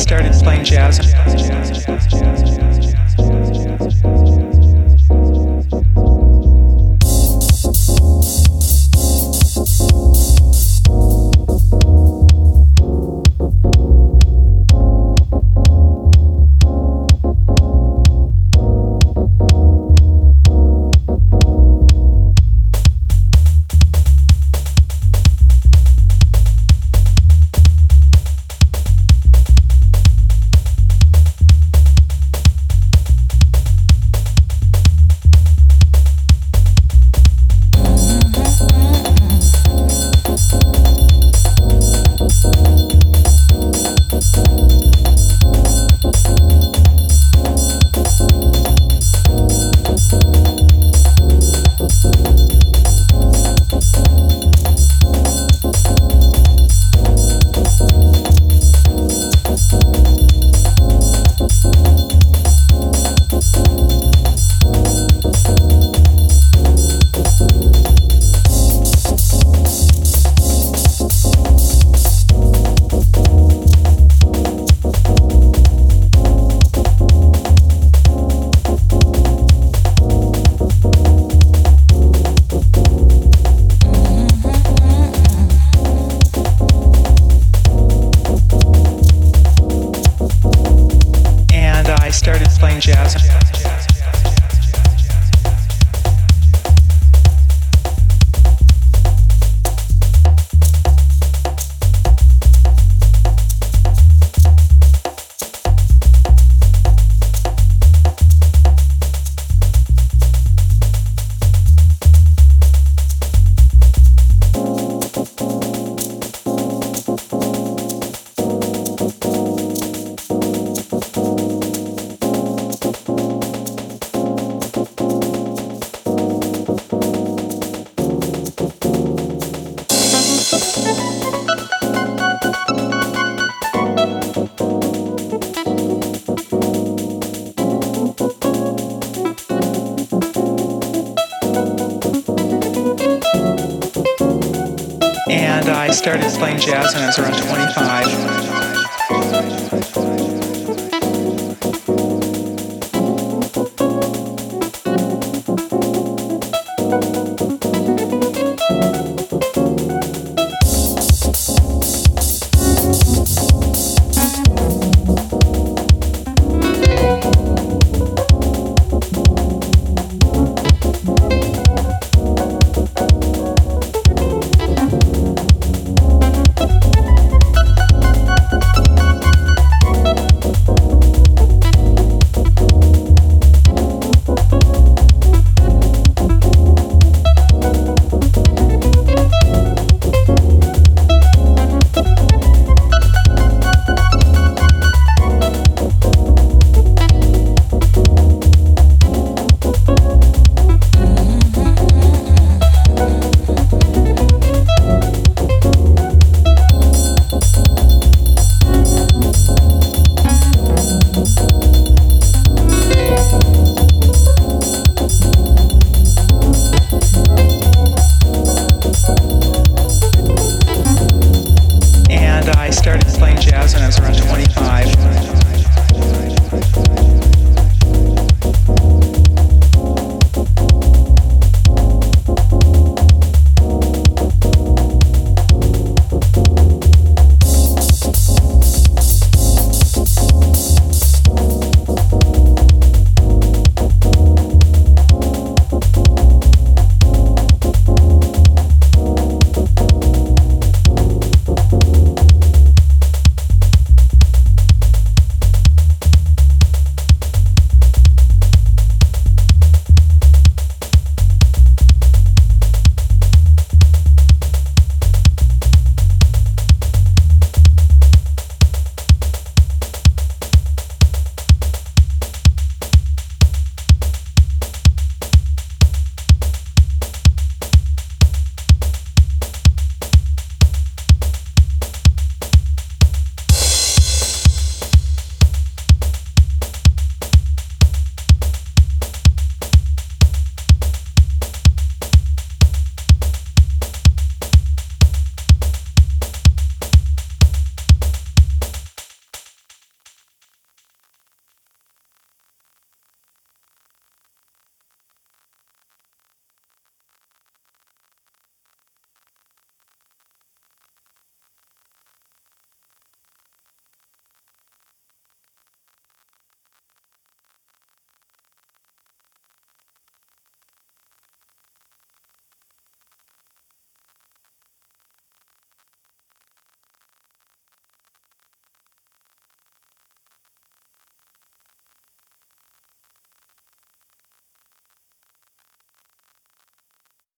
started playing jazz. playing jazz. I started playing jazz when I was around 25.